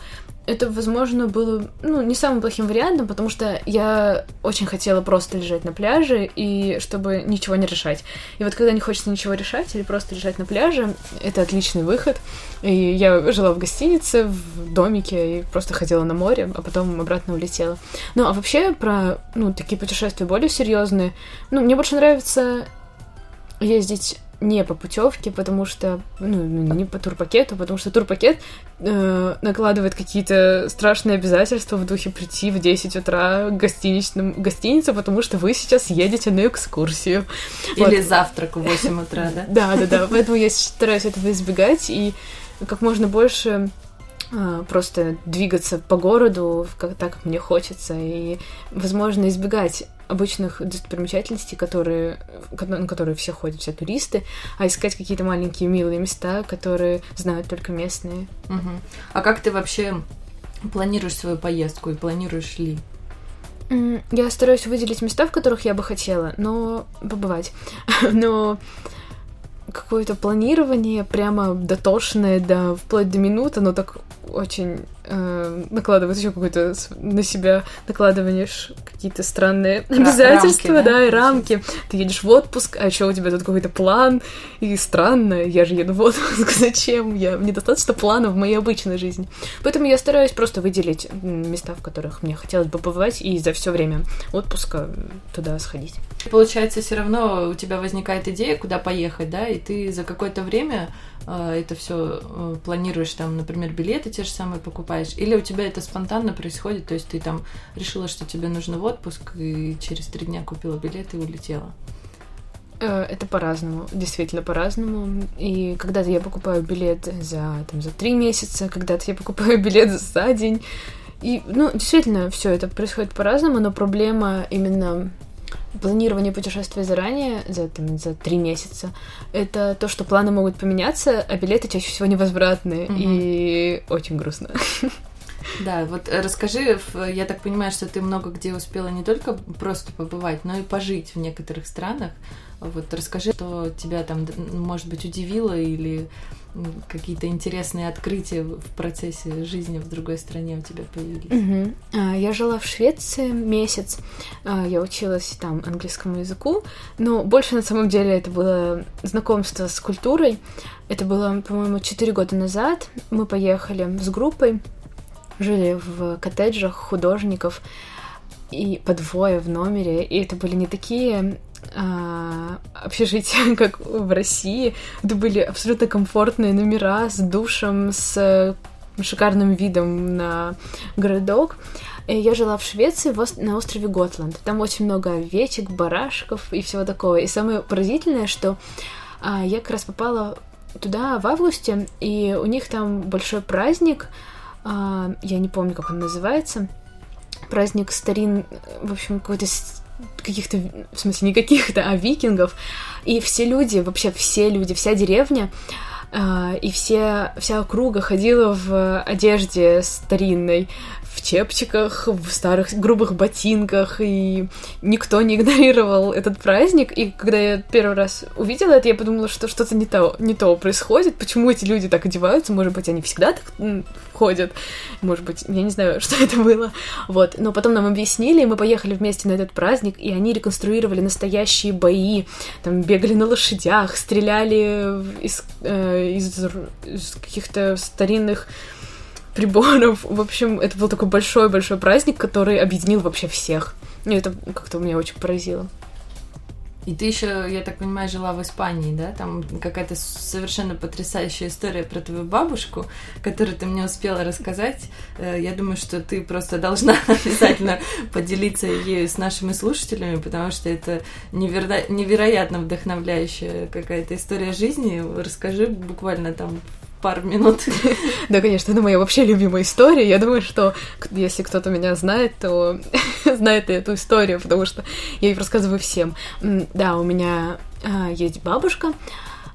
это, возможно, было, ну, не самым плохим вариантом, потому что я очень хотела просто лежать на пляже и чтобы ничего не решать. И вот когда не хочется ничего решать или просто лежать на пляже, это отличный выход. И я жила в гостинице, в домике и просто ходила на море, а потом обратно улетела. Ну, а вообще про, ну, такие путешествия более серьезные. Ну, мне больше нравится ездить не по путевке, потому что, ну, не по турпакету, потому что турпакет э, накладывает какие-то страшные обязательства в духе прийти в 10 утра к гостиничным, гостинице, потому что вы сейчас едете на экскурсию. Или вот. завтрак в 8 утра, да? Да, да, да. Поэтому я стараюсь этого избегать и как можно больше а, просто двигаться по городу как, так, как мне хочется, и, возможно, избегать обычных достопримечательностей, которые, на которые все ходят, все туристы, а искать какие-то маленькие милые места, которые знают только местные. Угу. А как ты вообще планируешь свою поездку и планируешь ли? Я стараюсь выделить места, в которых я бы хотела, но побывать. но какое-то планирование прямо дотошное, да, вплоть до минут, оно так очень э, накладывает еще какое-то на себя накладывание какие-то странные обязательства, рамки, да, да, и рамки. Ты едешь в отпуск, а еще у тебя тут какой-то план, и странно, я же еду в отпуск, зачем? Я, мне достаточно плана в моей обычной жизни. Поэтому я стараюсь просто выделить места, в которых мне хотелось бы побывать, и за все время отпуска туда сходить. Получается, все равно у тебя возникает идея, куда поехать, да, и ты за какое-то время это все э, планируешь, там, например, билеты те же самые покупаешь, или у тебя это спонтанно происходит, то есть ты там решила, что тебе нужно в отпуск, и через три дня купила билет и улетела. Э, это по-разному, действительно по-разному. И когда-то я покупаю билет за, там, за три месяца, когда-то я покупаю билет за день. И, ну, действительно, все это происходит по-разному, но проблема именно планирование путешествия заранее, за, там, за три месяца, это то, что планы могут поменяться, а билеты чаще всего невозвратные, угу. и очень грустно. Да, вот расскажи, я так понимаю, что ты много где успела не только просто побывать, но и пожить в некоторых странах. Вот расскажи, что тебя там, может быть, удивило или какие-то интересные открытия в процессе жизни в другой стране у тебя появились? Угу. Я жила в Швеции месяц, а, я училась там английскому языку, но больше на самом деле это было знакомство с культурой. Это было, по-моему, 4 года назад. Мы поехали с группой, жили в коттеджах художников и по двое в номере, и это были не такие а, общежития, как в России. Это были абсолютно комфортные номера с душем, с шикарным видом на городок. Я жила в Швеции на острове Готланд. Там очень много овечек, барашков и всего такого. И самое поразительное, что а, я как раз попала туда в августе, и у них там большой праздник, а, я не помню, как он называется, праздник старин, в общем, какой-то каких-то, в смысле, не каких-то, а викингов. И все люди, вообще все люди, вся деревня, э, и все, вся округа ходила в одежде старинной, в чепчиках, в старых грубых ботинках, и никто не игнорировал этот праздник. И когда я первый раз увидела это, я подумала, что что-то не то, не то происходит. Почему эти люди так одеваются? Может быть, они всегда так ходят? Может быть, я не знаю, что это было. Вот. Но потом нам объяснили, и мы поехали вместе на этот праздник, и они реконструировали настоящие бои. Там бегали на лошадях, стреляли из, э, из, из каких-то старинных приборов. В общем, это был такой большой-большой праздник, который объединил вообще всех. И это как-то меня очень поразило. И ты еще, я так понимаю, жила в Испании, да? Там какая-то совершенно потрясающая история про твою бабушку, которую ты мне успела рассказать. Э, я думаю, что ты просто должна обязательно поделиться ею с нашими слушателями, потому что это неверо... невероятно вдохновляющая какая-то история жизни. Расскажи буквально там пару минут. Да, конечно, это моя вообще любимая история. Я думаю, что если кто-то меня знает, то знает эту историю, потому что я ее рассказываю всем. Да, у меня а, есть бабушка,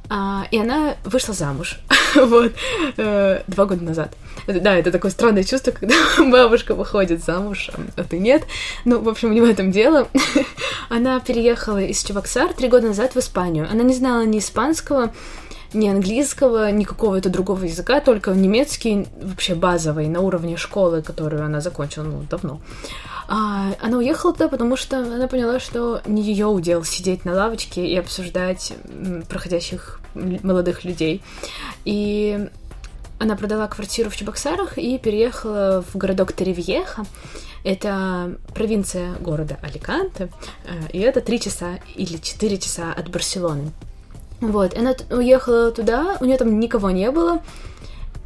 а, и она вышла замуж, вот, э, два года назад. Да, это такое странное чувство, когда бабушка выходит замуж, а ты нет. Ну, в общем, не в этом дело. она переехала из Чебоксар три года назад в Испанию. Она не знала ни испанского, ни английского, ни какого-то другого языка, только немецкий, вообще базовый, на уровне школы, которую она закончила, ну, давно. А, она уехала туда, потому что она поняла, что не ее удел сидеть на лавочке и обсуждать проходящих молодых людей. И она продала квартиру в Чебоксарах и переехала в городок Теревьеха. Это провинция города Аликанте, э, и это три часа или четыре часа от Барселоны. Вот, она уехала туда, у нее там никого не было,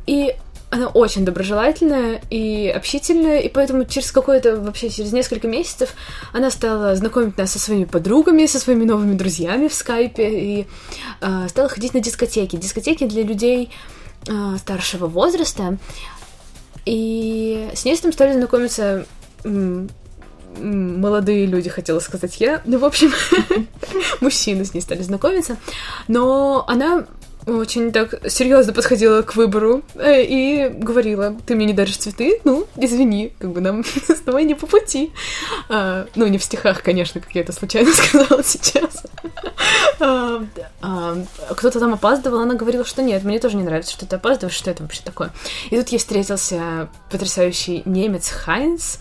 и она очень доброжелательная и общительная, и поэтому через какое-то, вообще через несколько месяцев она стала знакомить нас со своими подругами, со своими новыми друзьями в скайпе, и э, стала ходить на дискотеки. Дискотеки для людей э, старшего возраста, и с ней там стали знакомиться молодые люди, хотела сказать я. Ну, в общем, мужчины с ней стали знакомиться. Но она очень так серьезно подходила к выбору э, и говорила, ты мне не даришь цветы, ну, извини, как бы нам с тобой не по пути. А, ну, не в стихах, конечно, как я это случайно сказала сейчас. А, а, кто-то там опаздывал, она говорила, что нет, мне тоже не нравится, что ты опаздываешь, что это вообще такое. И тут ей встретился потрясающий немец Хайнс,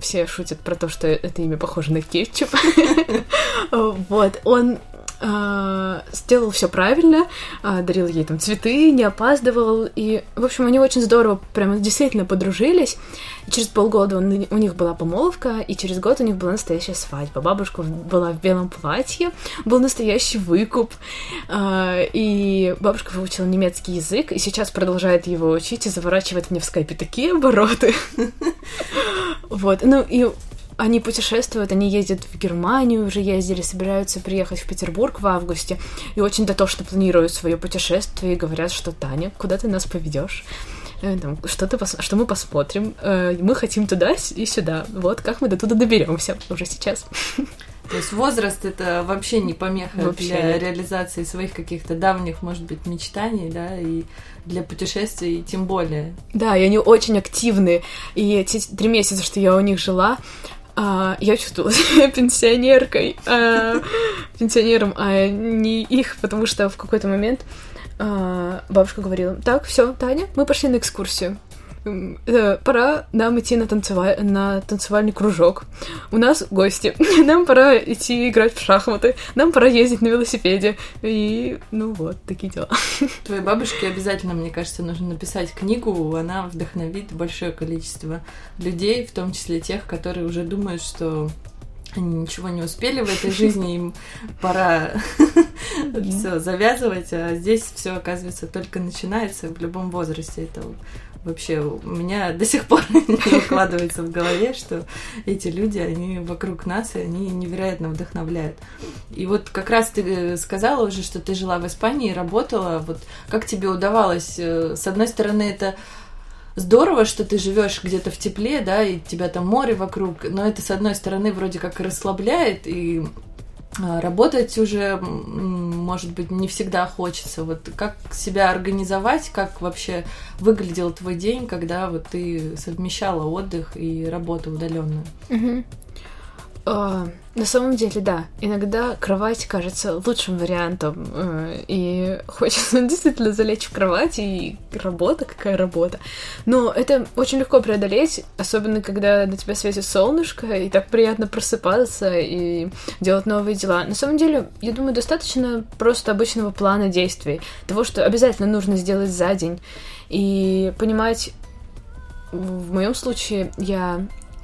все шутят про то, что это имя похоже на кетчуп. Вот, он э, сделал все правильно, э, дарил ей там цветы, не опаздывал, и, в общем, они очень здорово, прямо действительно подружились. И через полгода он, у них была помолвка, и через год у них была настоящая свадьба. Бабушка была в белом платье, был настоящий выкуп, э, и бабушка выучила немецкий язык, и сейчас продолжает его учить и заворачивает мне в скайпе такие обороты. Вот, ну и они путешествуют, они ездят в Германию, уже ездили, собираются приехать в Петербург в августе, и очень дотошно планируют свое путешествие и говорят, что Таня, куда ты нас поведешь? Э, там, что, ты пос... что мы посмотрим? Э, мы хотим туда и сюда. Вот как мы до туда доберемся уже сейчас. То есть возраст это вообще не помеха вообще для нет. реализации своих каких-то давних, может быть, мечтаний, да, и для путешествий тем более. Да, и они очень активны. И те три месяца, что я у них жила, а, я чувствовала себя пенсионеркой, а, пенсионером, а не их, потому что в какой-то момент а, бабушка говорила, так, все, Таня, мы пошли на экскурсию. Э, пора нам идти на, танцеваль... на танцевальный кружок. У нас гости. Нам пора идти играть в шахматы. Нам пора ездить на велосипеде. И, ну вот, такие дела. Твоей бабушке обязательно, мне кажется, нужно написать книгу. Она вдохновит большое количество людей, в том числе тех, которые уже думают, что они ничего не успели в этой жизни, им пора все завязывать, а здесь все оказывается только начинается в любом возрасте. Это вообще у меня до сих пор не укладывается в голове, что эти люди, они вокруг нас, и они невероятно вдохновляют. И вот как раз ты э, сказала уже, что ты жила в Испании, работала. Вот как тебе удавалось? Э, с одной стороны, это здорово, что ты живешь где-то в тепле, да, и тебя там море вокруг, но это, с одной стороны, вроде как расслабляет, и работать уже, может быть, не всегда хочется. Вот как себя организовать, как вообще выглядел твой день, когда вот ты совмещала отдых и работу удаленную? Угу. А, на самом деле, да. Иногда кровать кажется лучшим вариантом. Э, и хочется действительно залечь в кровать, и работа, какая работа. Но это очень легко преодолеть, особенно когда на тебя светит солнышко, и так приятно просыпаться и делать новые дела. На самом деле, я думаю, достаточно просто обычного плана действий. Того, что обязательно нужно сделать за день. И понимать, в моем случае я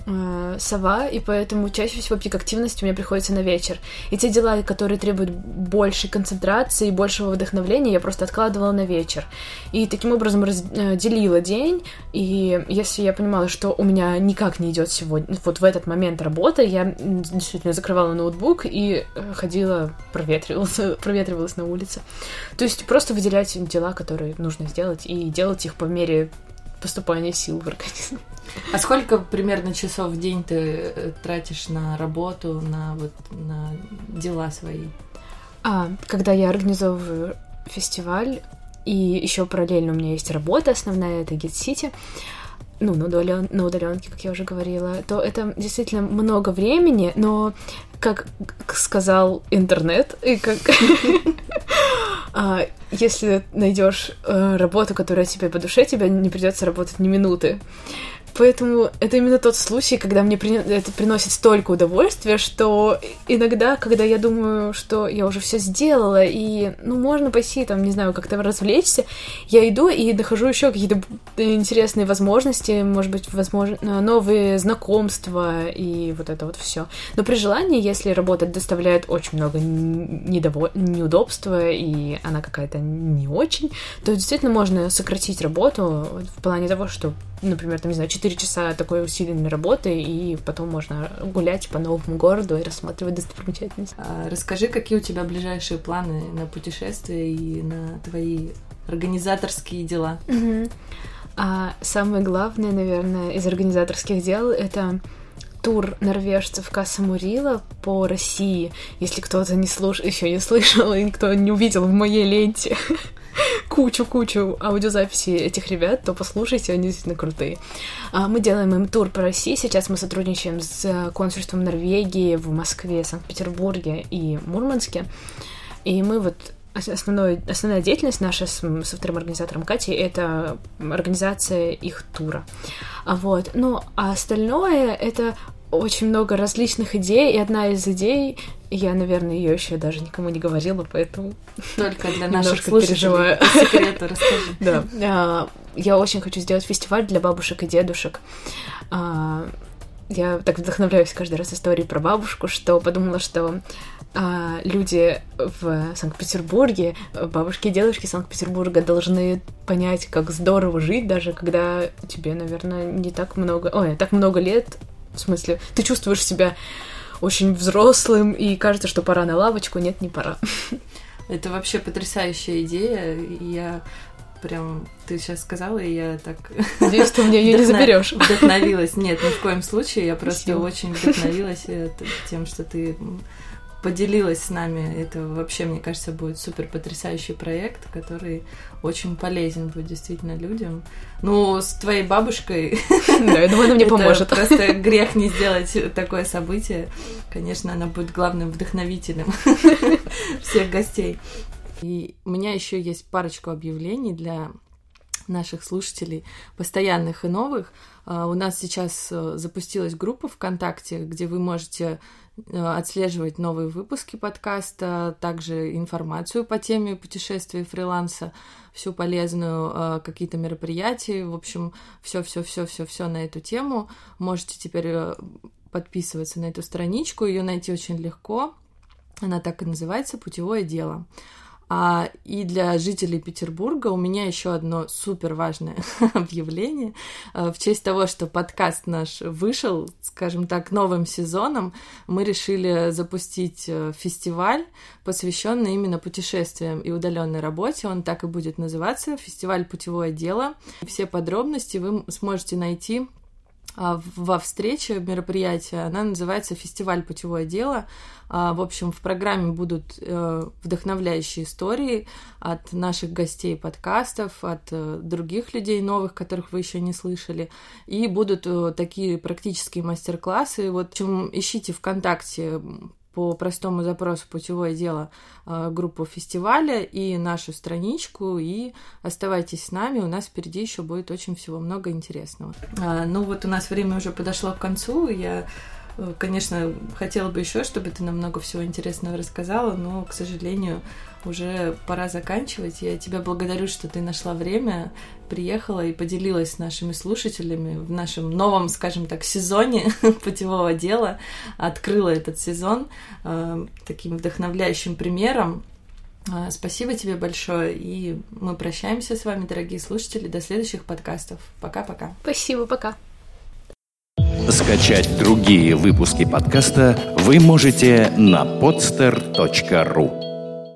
э, сова, и поэтому чаще всего пик активности у меня приходится на вечер. И те дела, которые требуют большей концентрации и большего вдохновления, я просто откладывала на вечер. И таким образом разделила э, день, и если я понимала, что у меня никак не идет сегодня, вот в этот момент работа, я действительно закрывала ноутбук и э, ходила, проветривалась, проветривалась на улице. То есть просто выделять дела, которые нужно сделать, и делать их по мере поступания сил в организм. А сколько примерно часов в день ты э, тратишь на работу, на вот на дела свои? А, когда я организовываю фестиваль, и еще параллельно у меня есть работа основная, это Git City, ну, на, удален... на удаленке, как я уже говорила, то это действительно много времени, но, как сказал интернет, и как а, если найдешь э, работу, которая тебе по душе, тебе не придется работать ни минуты. Поэтому это именно тот случай, когда мне при... это приносит столько удовольствия, что иногда, когда я думаю, что я уже все сделала, и, ну, можно пойти, там, не знаю, как-то развлечься, я иду и нахожу еще какие-то интересные возможности, может быть, возможно, новые знакомства и вот это вот все. Но при желании, если работа доставляет очень много недово... неудобства, и она какая-то не очень, то действительно можно сократить работу в плане того, что например, там, не знаю, 4 часа такой усиленной работы, и потом можно гулять по новому городу и рассматривать достопримечательности. А расскажи, какие у тебя ближайшие планы на путешествия и на твои организаторские дела? Угу. А самое главное, наверное, из организаторских дел — это тур норвежцев Касса Мурила по России. Если кто-то не слуш... еще не слышал и кто не увидел в моей ленте кучу-кучу аудиозаписей этих ребят, то послушайте, они действительно крутые. А, мы делаем им тур по России. Сейчас мы сотрудничаем с консульством Норвегии в Москве, Санкт-Петербурге и Мурманске. И мы вот основной, основная деятельность наша с, со вторым организатором Катей — это организация их тура. А вот. Ну, а остальное — это очень много различных идей, и одна из идей, я, наверное, ее еще даже никому не говорила, поэтому только для наших слушателей по секрету расскажи. Да, а, я очень хочу сделать фестиваль для бабушек и дедушек. А, я так вдохновляюсь каждый раз историей про бабушку, что подумала, что а, люди в Санкт-Петербурге, бабушки и дедушки Санкт-Петербурга должны понять, как здорово жить, даже когда тебе, наверное, не так много, ой, так много лет, в смысле, ты чувствуешь себя очень взрослым, и кажется, что пора на лавочку. Нет, не пора. Это вообще потрясающая идея. Я прям ты сейчас сказала, и я так... Надеюсь, ты мне ее не заберешь. Вдохновилась. Нет, ни в коем случае. Я просто Спасибо. очень вдохновилась э, тем, что ты поделилась с нами. Это вообще, мне кажется, будет супер потрясающий проект, который очень полезен будет действительно людям. Ну, с твоей бабушкой... Да, я думаю, она мне поможет. просто грех не сделать такое событие. Конечно, она будет главным вдохновителем всех гостей. И у меня еще есть парочку объявлений для наших слушателей, постоянных и новых. А, у нас сейчас э, запустилась группа ВКонтакте, где вы можете отслеживать новые выпуски подкаста, также информацию по теме путешествия и фриланса, всю полезную, э, какие-то мероприятия, в общем, все-все-все-все-все на эту тему. Можете теперь подписываться на эту страничку, ее найти очень легко. Она так и называется «Путевое дело». А, и для жителей Петербурга у меня еще одно супер важное объявление. А, в честь того, что подкаст наш вышел, скажем так, новым сезоном, мы решили запустить э, фестиваль, посвященный именно путешествиям и удаленной работе. Он так и будет называться фестиваль Путевое дело. Все подробности вы сможете найти во встрече мероприятия. Она называется «Фестиваль путевое дело». А, в общем, в программе будут э, вдохновляющие истории от наших гостей подкастов, от э, других людей новых, которых вы еще не слышали. И будут э, такие практические мастер-классы. Вот, чем ищите ВКонтакте по простому запросу «Путевое дело» э, группу фестиваля и нашу страничку, и оставайтесь с нами, у нас впереди еще будет очень всего много интересного. А, ну вот у нас время уже подошло к концу, я э, Конечно, хотела бы еще, чтобы ты нам много всего интересного рассказала, но, к сожалению, уже пора заканчивать. Я тебя благодарю, что ты нашла время, приехала и поделилась с нашими слушателями в нашем новом, скажем так, сезоне путевого дела. Открыла этот сезон э, таким вдохновляющим примером. Э, спасибо тебе большое, и мы прощаемся с вами, дорогие слушатели, до следующих подкастов. Пока-пока. Спасибо, пока. Скачать другие выпуски подкаста вы можете на podster.ru